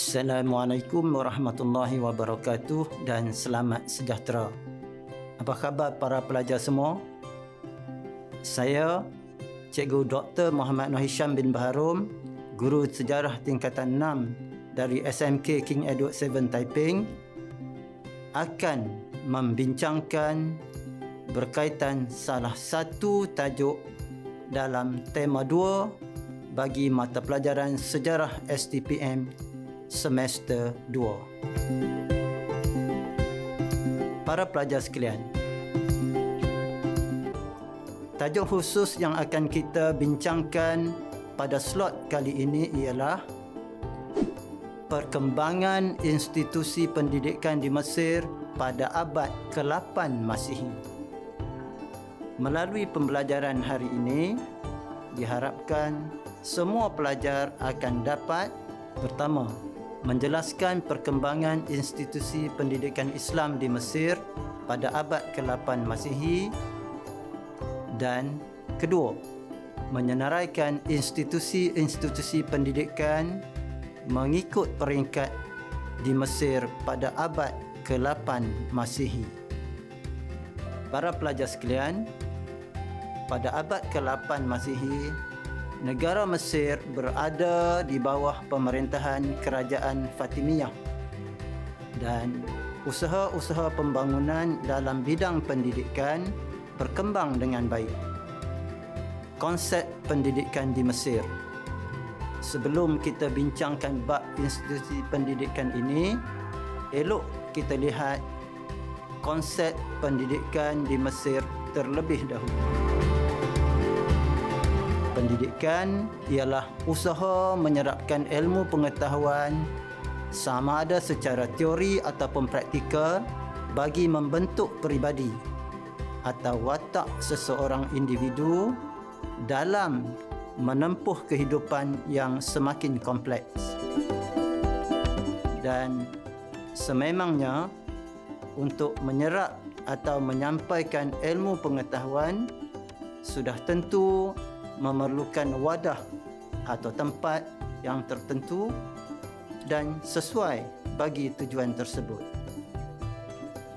Assalamualaikum warahmatullahi wabarakatuh dan selamat sejahtera. Apa khabar para pelajar semua? Saya Cikgu Dr. Muhammad Noh Hisham bin Baharum, guru sejarah tingkatan 6 dari SMK King Edward 7 Taiping akan membincangkan berkaitan salah satu tajuk dalam tema 2 bagi mata pelajaran sejarah STPM semester 2. Para pelajar sekalian, tajuk khusus yang akan kita bincangkan pada slot kali ini ialah perkembangan institusi pendidikan di Mesir pada abad ke-8 Masihi. Melalui pembelajaran hari ini, diharapkan semua pelajar akan dapat pertama menjelaskan perkembangan institusi pendidikan Islam di Mesir pada abad ke-8 Masihi dan kedua menyenaraikan institusi-institusi pendidikan mengikut peringkat di Mesir pada abad ke-8 Masihi. Para pelajar sekalian, pada abad ke-8 Masihi, negara Mesir berada di bawah pemerintahan kerajaan Fatimiyah. Dan usaha-usaha pembangunan dalam bidang pendidikan berkembang dengan baik. Konsep pendidikan di Mesir. Sebelum kita bincangkan bab institusi pendidikan ini, elok kita lihat konsep pendidikan di Mesir terlebih dahulu pendidikan ialah usaha menyerapkan ilmu pengetahuan sama ada secara teori ataupun praktikal bagi membentuk peribadi atau watak seseorang individu dalam menempuh kehidupan yang semakin kompleks. Dan sememangnya untuk menyerap atau menyampaikan ilmu pengetahuan sudah tentu memerlukan wadah atau tempat yang tertentu dan sesuai bagi tujuan tersebut.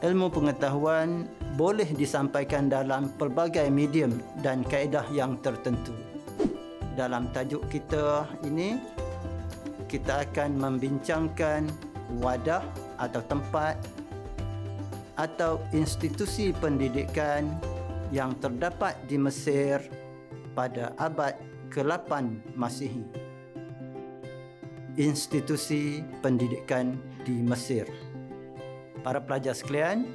Ilmu pengetahuan boleh disampaikan dalam pelbagai medium dan kaedah yang tertentu. Dalam tajuk kita ini, kita akan membincangkan wadah atau tempat atau institusi pendidikan yang terdapat di Mesir pada abad ke-8 Masihi. Institusi pendidikan di Mesir. Para pelajar sekalian,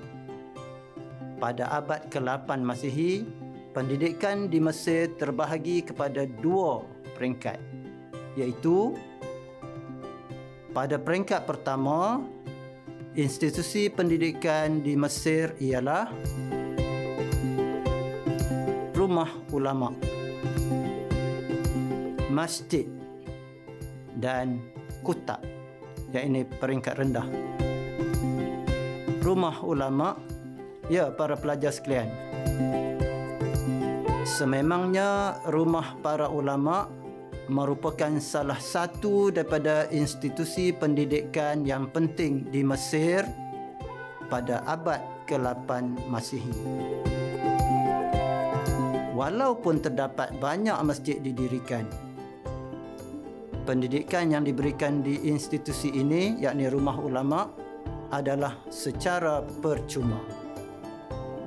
pada abad ke-8 Masihi, pendidikan di Mesir terbahagi kepada dua peringkat, iaitu pada peringkat pertama, institusi pendidikan di Mesir ialah rumah ulama masjid dan kutab yang ini peringkat rendah rumah ulama ya para pelajar sekalian sememangnya rumah para ulama merupakan salah satu daripada institusi pendidikan yang penting di Mesir pada abad ke-8 Masihi. Walaupun terdapat banyak masjid didirikan, pendidikan yang diberikan di institusi ini yakni rumah ulama adalah secara percuma.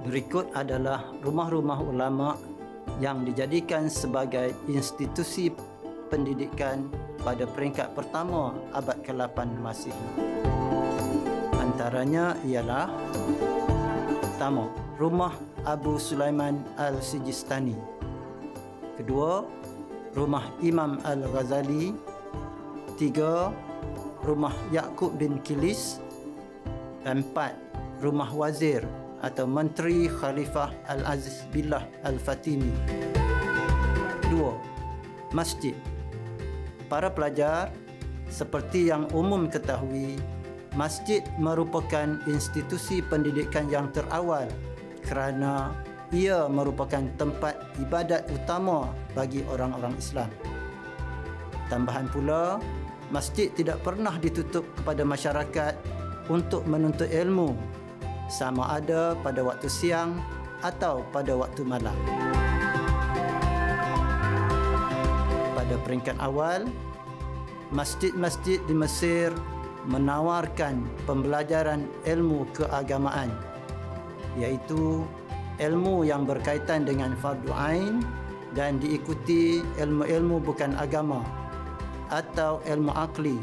Berikut adalah rumah-rumah ulama yang dijadikan sebagai institusi pendidikan pada peringkat pertama abad ke-8 Masihi. Antaranya ialah pertama, rumah Abu Sulaiman Al-Sijistani. Kedua, rumah Imam Al-Ghazali Tiga, rumah Yakub bin Kilis. Empat, rumah wazir atau Menteri Khalifah Al-Aziz Billah Al-Fatimi. Dua, masjid. Para pelajar, seperti yang umum ketahui, masjid merupakan institusi pendidikan yang terawal kerana ia merupakan tempat ibadat utama bagi orang-orang Islam. Tambahan pula, masjid tidak pernah ditutup kepada masyarakat untuk menuntut ilmu sama ada pada waktu siang atau pada waktu malam. Pada peringkat awal, masjid-masjid di Mesir menawarkan pembelajaran ilmu keagamaan iaitu ilmu yang berkaitan dengan fardu ain dan diikuti ilmu-ilmu bukan agama atau ilmu akli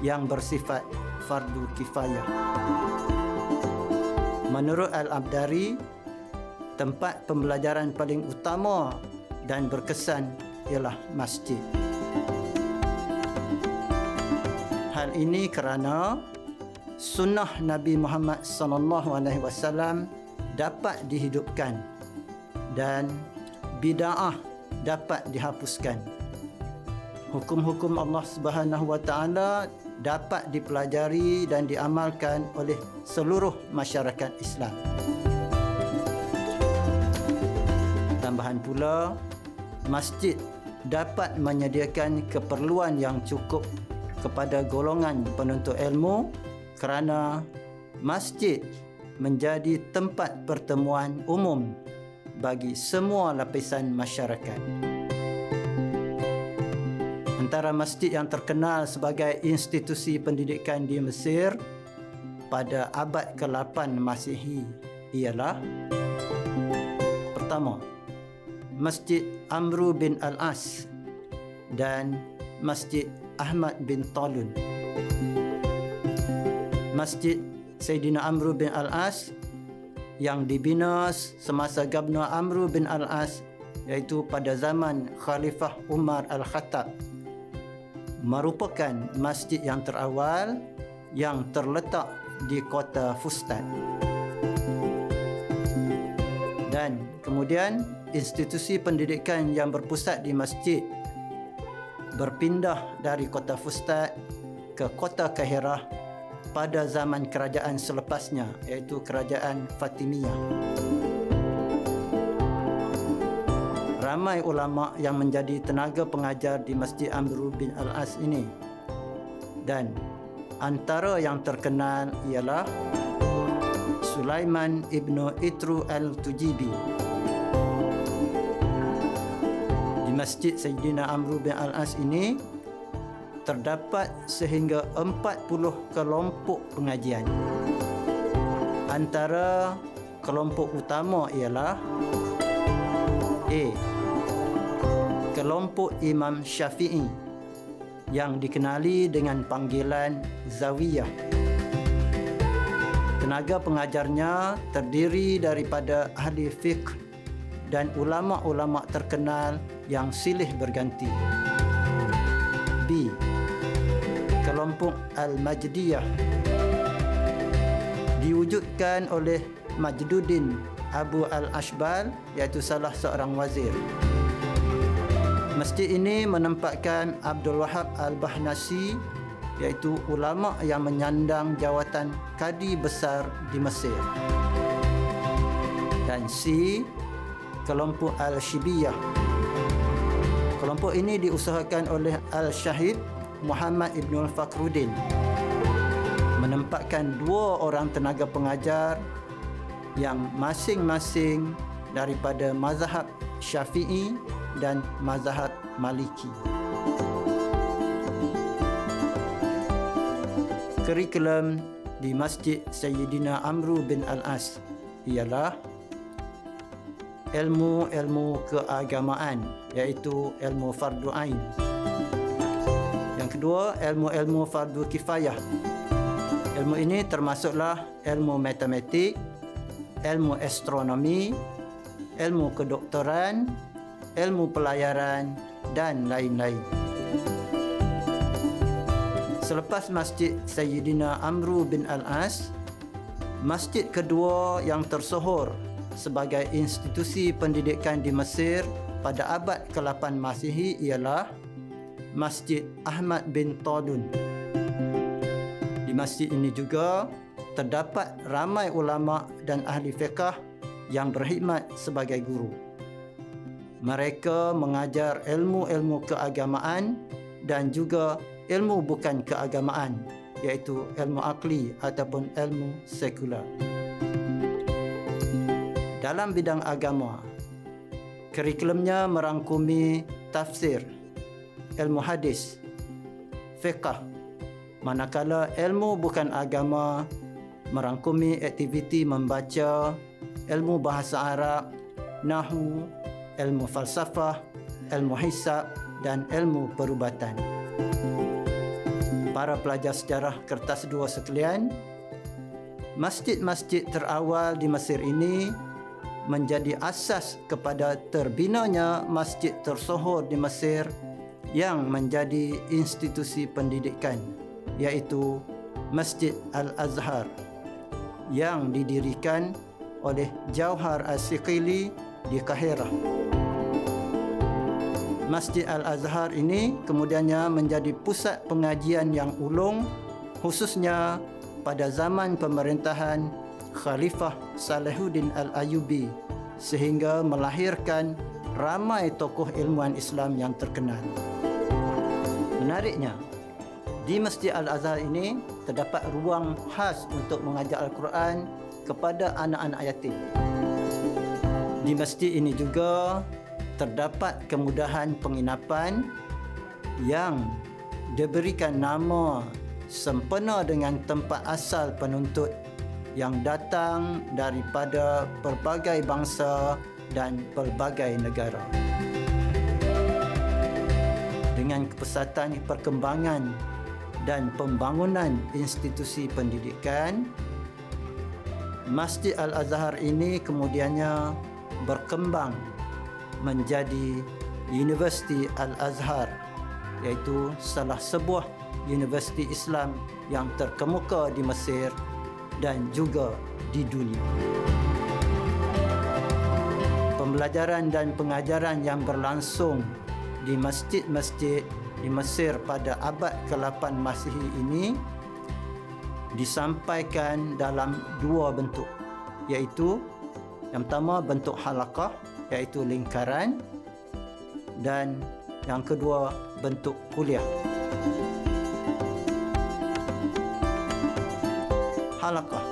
yang bersifat fardu kifayah. Menurut Al-Abdari, tempat pembelajaran paling utama dan berkesan ialah masjid. Hal ini kerana sunnah Nabi Muhammad sallallahu alaihi wasallam dapat dihidupkan dan bid'ah dapat dihapuskan hukum-hukum Allah Subhanahu Wa Taala dapat dipelajari dan diamalkan oleh seluruh masyarakat Islam. Tambahan pula, masjid dapat menyediakan keperluan yang cukup kepada golongan penuntut ilmu kerana masjid menjadi tempat pertemuan umum bagi semua lapisan masyarakat antara masjid yang terkenal sebagai institusi pendidikan di Mesir pada abad ke-8 Masihi ialah pertama Masjid Amru bin Al-As dan Masjid Ahmad bin Talun. Masjid Sayyidina Amru bin Al-As yang dibina semasa Gubernur Amru bin Al-As iaitu pada zaman Khalifah Umar Al-Khattab merupakan masjid yang terawal yang terletak di kota Fustat. Dan kemudian institusi pendidikan yang berpusat di masjid berpindah dari kota Fustat ke kota Kahirah pada zaman kerajaan selepasnya iaitu kerajaan Fatimiyah. Ramai ulama yang menjadi tenaga pengajar di Masjid Amr bin Al-As ini. Dan antara yang terkenal ialah Sulaiman ibnu Itru Al-Tujibi. Di Masjid Sayyidina Amr bin Al-As ini terdapat sehingga 40 kelompok pengajian. Antara kelompok utama ialah A kelompok Imam Syafi'i yang dikenali dengan panggilan Zawiyah. Tenaga pengajarnya terdiri daripada ahli fiqh dan ulama-ulama terkenal yang silih berganti. B. Kelompok Al-Majdiyah diwujudkan oleh Majduddin Abu Al-Ashbal iaitu salah seorang wazir. Masjid ini menempatkan Abdul Wahab Al-Bahnasi iaitu ulama yang menyandang jawatan kadi besar di Mesir. Dan C kelompok Al-Shibiyah. Kelompok ini diusahakan oleh Al-Syahid Muhammad Ibn Al-Fakhruddin menempatkan dua orang tenaga pengajar yang masing-masing daripada mazhab Syafi'i dan mazhab Maliki. Kurikulum di Masjid Sayyidina Amru bin Al-As ialah ilmu-ilmu keagamaan iaitu ilmu fardu ain. Yang kedua, ilmu-ilmu fardu kifayah. Ilmu ini termasuklah ilmu matematik, ilmu astronomi, ilmu kedoktoran, ilmu pelayaran dan lain-lain. Selepas Masjid Sayyidina Amru bin Al-As, masjid kedua yang tersohor sebagai institusi pendidikan di Mesir pada abad ke-8 Masihi ialah Masjid Ahmad bin Tadun. Di masjid ini juga terdapat ramai ulama dan ahli fiqah yang berkhidmat sebagai guru mereka mengajar ilmu-ilmu keagamaan dan juga ilmu bukan keagamaan iaitu ilmu akli ataupun ilmu sekular. Dalam bidang agama, kurikulumnya merangkumi tafsir, ilmu hadis, fiqh, manakala ilmu bukan agama merangkumi aktiviti membaca ilmu bahasa Arab, nahu, ilmu falsafah, ilmu hisab dan ilmu perubatan. Para pelajar sejarah kertas dua sekalian, masjid-masjid terawal di Mesir ini menjadi asas kepada terbinanya masjid tersohor di Mesir yang menjadi institusi pendidikan iaitu Masjid Al-Azhar yang didirikan oleh Jauhar As-Siqili di Kahirah. Masjid Al-Azhar ini kemudiannya menjadi pusat pengajian yang ulung khususnya pada zaman pemerintahan Khalifah Salahuddin Al-Ayubi sehingga melahirkan ramai tokoh ilmuwan Islam yang terkenal. Menariknya, di Masjid Al-Azhar ini terdapat ruang khas untuk mengajar Al-Quran kepada anak-anak yatim. Di masjid ini juga terdapat kemudahan penginapan yang diberikan nama sempena dengan tempat asal penuntut yang datang daripada pelbagai bangsa dan pelbagai negara. Dengan kepesatan perkembangan dan pembangunan institusi pendidikan, Masjid Al-Azhar ini kemudiannya berkembang menjadi Universiti Al-Azhar iaitu salah sebuah universiti Islam yang terkemuka di Mesir dan juga di dunia. Pembelajaran dan pengajaran yang berlangsung di masjid-masjid di Mesir pada abad ke-8 Masihi ini disampaikan dalam dua bentuk iaitu yang pertama bentuk halakah iaitu lingkaran dan yang kedua bentuk kuliah. Halakah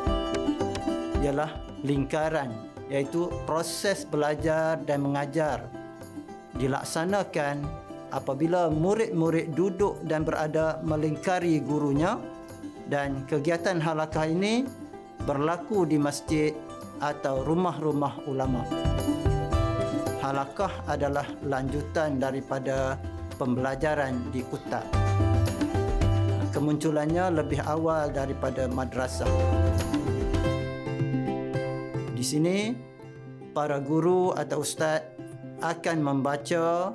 ialah lingkaran iaitu proses belajar dan mengajar dilaksanakan apabila murid-murid duduk dan berada melingkari gurunya dan kegiatan halakah ini berlaku di masjid atau rumah-rumah ulama. Halakah adalah lanjutan daripada pembelajaran di kota. Kemunculannya lebih awal daripada madrasah. Di sini, para guru atau ustaz akan membaca,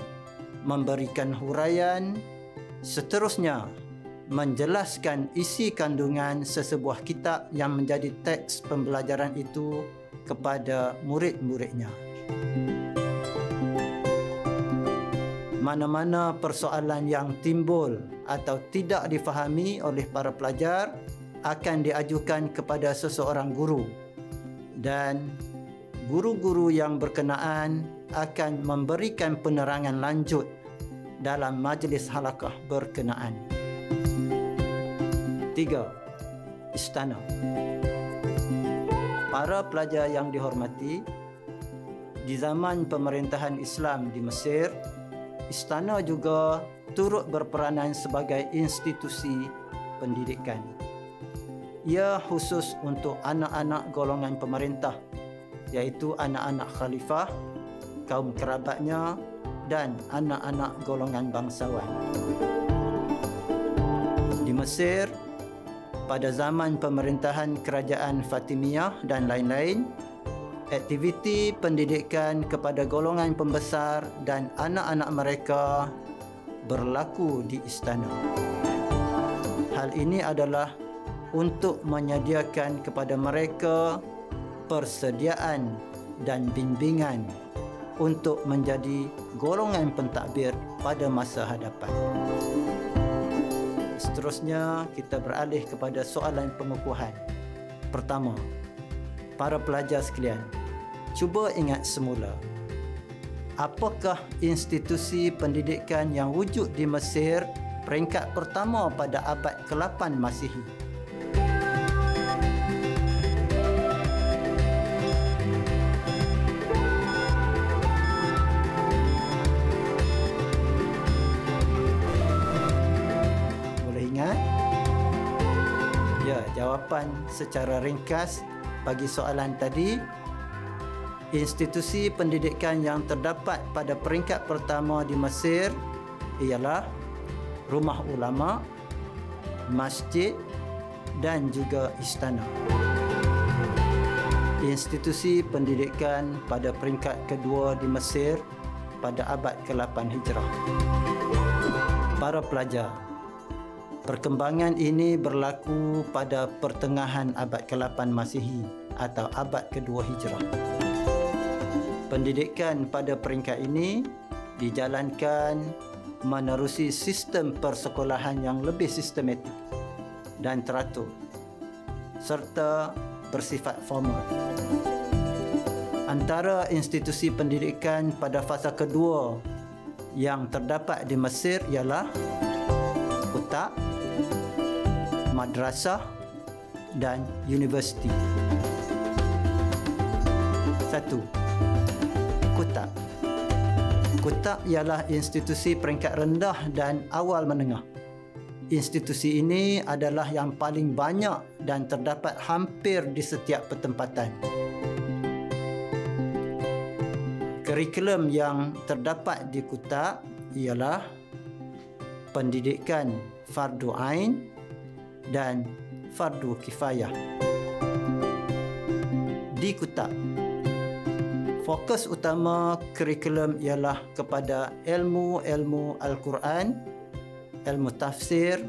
memberikan huraian, seterusnya menjelaskan isi kandungan sesebuah kitab yang menjadi teks pembelajaran itu kepada murid-muridnya. Mana-mana persoalan yang timbul atau tidak difahami oleh para pelajar akan diajukan kepada seseorang guru dan guru-guru yang berkenaan akan memberikan penerangan lanjut dalam majlis halakah berkenaan. Tiga, istana. Para pelajar yang dihormati, di zaman pemerintahan Islam di Mesir, istana juga turut berperanan sebagai institusi pendidikan. Ia khusus untuk anak-anak golongan pemerintah, iaitu anak-anak khalifah, kaum kerabatnya dan anak-anak golongan bangsawan. Di Mesir, pada zaman pemerintahan kerajaan Fatimiyah dan lain-lain, aktiviti pendidikan kepada golongan pembesar dan anak-anak mereka berlaku di istana. Hal ini adalah untuk menyediakan kepada mereka persediaan dan bimbingan untuk menjadi golongan pentadbir pada masa hadapan. Seterusnya, kita beralih kepada soalan pengukuhan. Pertama, para pelajar sekalian, cuba ingat semula. Apakah institusi pendidikan yang wujud di Mesir peringkat pertama pada abad ke-8 Masihi. Boleh ingat? Ya, jawapan secara ringkas bagi soalan tadi institusi pendidikan yang terdapat pada peringkat pertama di Mesir ialah rumah ulama, masjid dan juga istana. Institusi pendidikan pada peringkat kedua di Mesir pada abad ke-8 Hijrah. Para pelajar, perkembangan ini berlaku pada pertengahan abad ke-8 Masihi atau abad kedua Hijrah. Pendidikan pada peringkat ini dijalankan menerusi sistem persekolahan yang lebih sistematik dan teratur serta bersifat formal. Antara institusi pendidikan pada fasa kedua yang terdapat di Mesir ialah kutak, madrasah dan universiti. Satu. Kutak ialah institusi peringkat rendah dan awal menengah. Institusi ini adalah yang paling banyak dan terdapat hampir di setiap pertempatan. Kurikulum yang terdapat di Kutak ialah pendidikan fardu ain dan fardu kifayah. Di Kutak fokus utama kurikulum ialah kepada ilmu-ilmu Al-Quran, ilmu tafsir,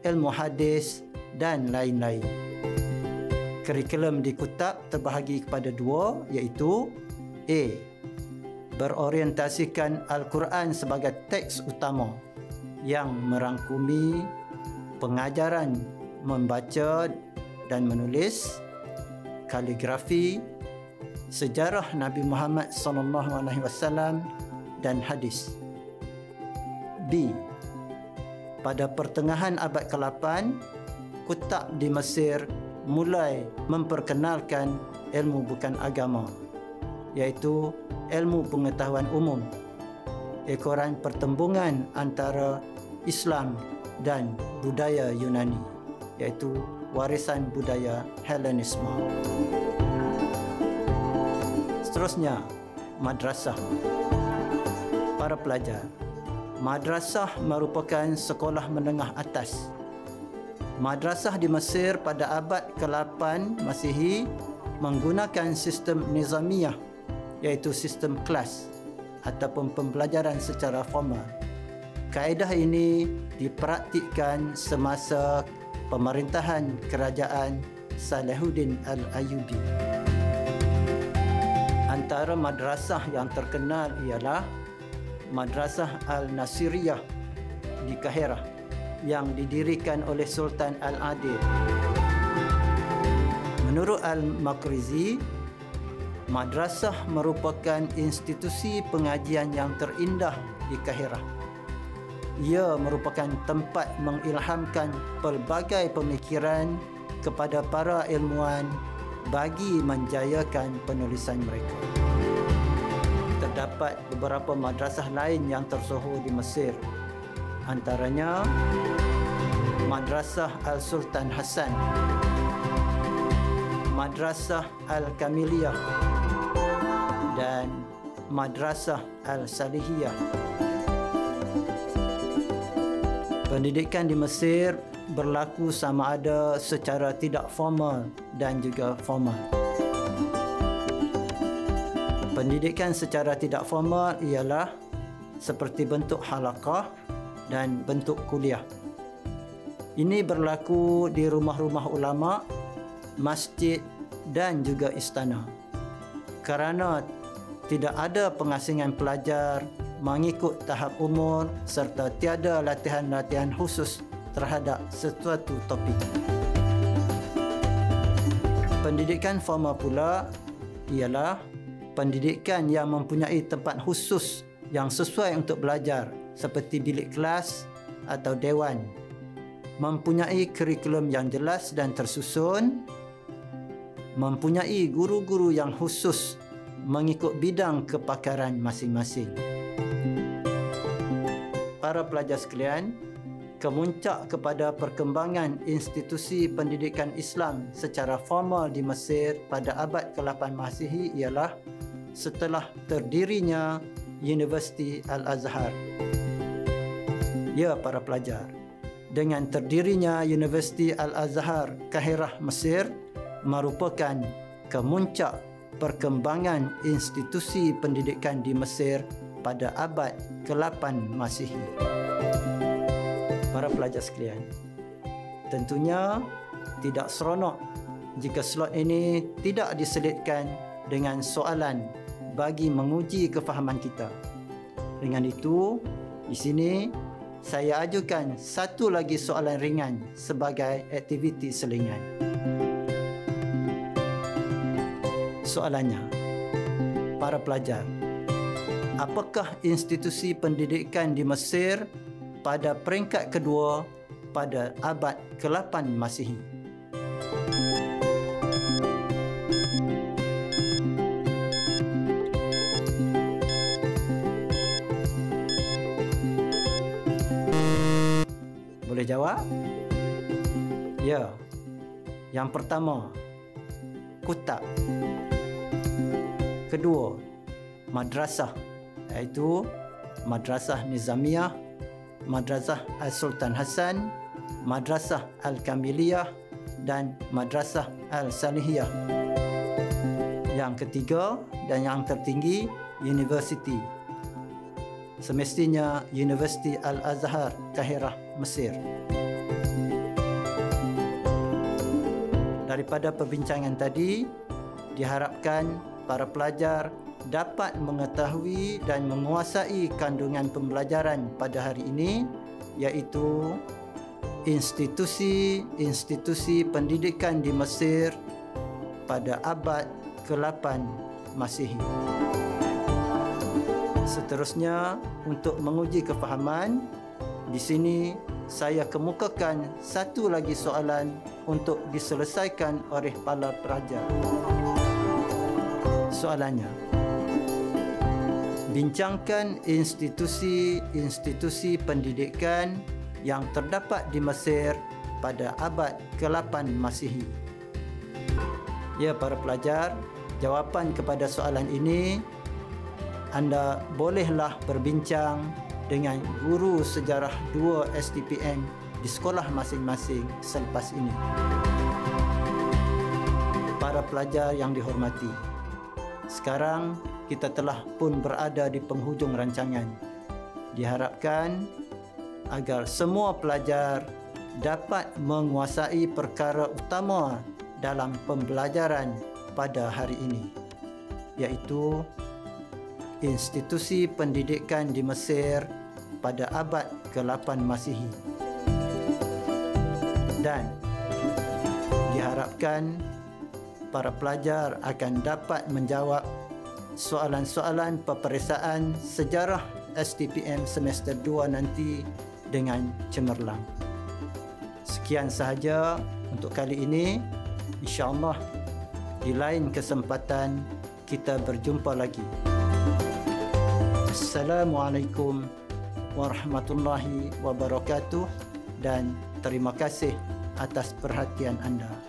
ilmu hadis dan lain-lain. Kurikulum di Kutab terbahagi kepada dua iaitu A. Berorientasikan Al-Quran sebagai teks utama yang merangkumi pengajaran membaca dan menulis, kaligrafi, sejarah Nabi Muhammad sallallahu alaihi wasallam dan hadis. B. Pada pertengahan abad ke-8, Kutab di Mesir mulai memperkenalkan ilmu bukan agama iaitu ilmu pengetahuan umum ekoran pertembungan antara Islam dan budaya Yunani iaitu warisan budaya Hellenisme. Seterusnya, madrasah. Para pelajar, madrasah merupakan sekolah menengah atas. Madrasah di Mesir pada abad ke-8 Masihi menggunakan sistem nizamiyah iaitu sistem kelas ataupun pembelajaran secara formal. Kaedah ini dipraktikkan semasa pemerintahan kerajaan Salahuddin Al-Ayyubi antara madrasah yang terkenal ialah Madrasah Al-Nasiriyah di Kahirah yang didirikan oleh Sultan Al-Adil. Menurut Al-Makrizi, madrasah merupakan institusi pengajian yang terindah di Kahirah. Ia merupakan tempat mengilhamkan pelbagai pemikiran kepada para ilmuwan bagi menjayakan penulisan mereka. Terdapat beberapa madrasah lain yang tersohor di Mesir. Antaranya Madrasah Al-Sultan Hassan, Madrasah Al-Kamiliyah dan Madrasah Al-Salihiyah. Pendidikan di Mesir berlaku sama ada secara tidak formal dan juga formal. Pendidikan secara tidak formal ialah seperti bentuk halakah dan bentuk kuliah. Ini berlaku di rumah-rumah ulama, masjid dan juga istana. Kerana tidak ada pengasingan pelajar mengikut tahap umur serta tiada latihan-latihan khusus terhadap sesuatu topik. Pendidikan formal pula ialah pendidikan yang mempunyai tempat khusus yang sesuai untuk belajar seperti bilik kelas atau dewan mempunyai kurikulum yang jelas dan tersusun, mempunyai guru-guru yang khusus mengikut bidang kepakaran masing-masing. Para pelajar sekalian, kemuncak kepada perkembangan institusi pendidikan Islam secara formal di Mesir pada abad ke-8 Masihi ialah setelah terdirinya Universiti Al-Azhar. Ya para pelajar, dengan terdirinya Universiti Al-Azhar Kahirah Mesir merupakan kemuncak perkembangan institusi pendidikan di Mesir pada abad ke-8 Masihi para pelajar sekalian. Tentunya tidak seronok jika slot ini tidak diselitkan dengan soalan bagi menguji kefahaman kita. Dengan itu, di sini saya ajukan satu lagi soalan ringan sebagai aktiviti selingan. Soalannya, para pelajar, apakah institusi pendidikan di Mesir pada peringkat kedua pada abad ke-8 Masihi. Yang pertama, Kuta. Kedua, Madrasah iaitu Madrasah Nizamiyah Madrasah Al-Sultan Hassan, Madrasah Al-Kamiliyah dan Madrasah Al-Salihiyah. Yang ketiga dan yang tertinggi, University. Semestinya Universiti Al-Azhar, Kahirah, Mesir. Daripada perbincangan tadi, diharapkan para pelajar dapat mengetahui dan menguasai kandungan pembelajaran pada hari ini iaitu institusi-institusi pendidikan di Mesir pada abad ke-8 Masihi. Seterusnya, untuk menguji kefahaman, di sini saya kemukakan satu lagi soalan untuk diselesaikan oleh para pelajar. Soalannya, bincangkan institusi-institusi pendidikan yang terdapat di Mesir pada abad ke-8 Masihi. Ya para pelajar, jawapan kepada soalan ini anda bolehlah berbincang dengan guru sejarah 2 STPM di sekolah masing-masing selepas ini. Para pelajar yang dihormati, sekarang kita telah pun berada di penghujung rancangan. Diharapkan agar semua pelajar dapat menguasai perkara utama dalam pembelajaran pada hari ini iaitu institusi pendidikan di Mesir pada abad ke-8 Masihi. Dan diharapkan para pelajar akan dapat menjawab soalan-soalan peperiksaan sejarah STPM semester 2 nanti dengan cemerlang. Sekian sahaja untuk kali ini. InsyaAllah di lain kesempatan kita berjumpa lagi. Assalamualaikum warahmatullahi wabarakatuh dan terima kasih atas perhatian anda.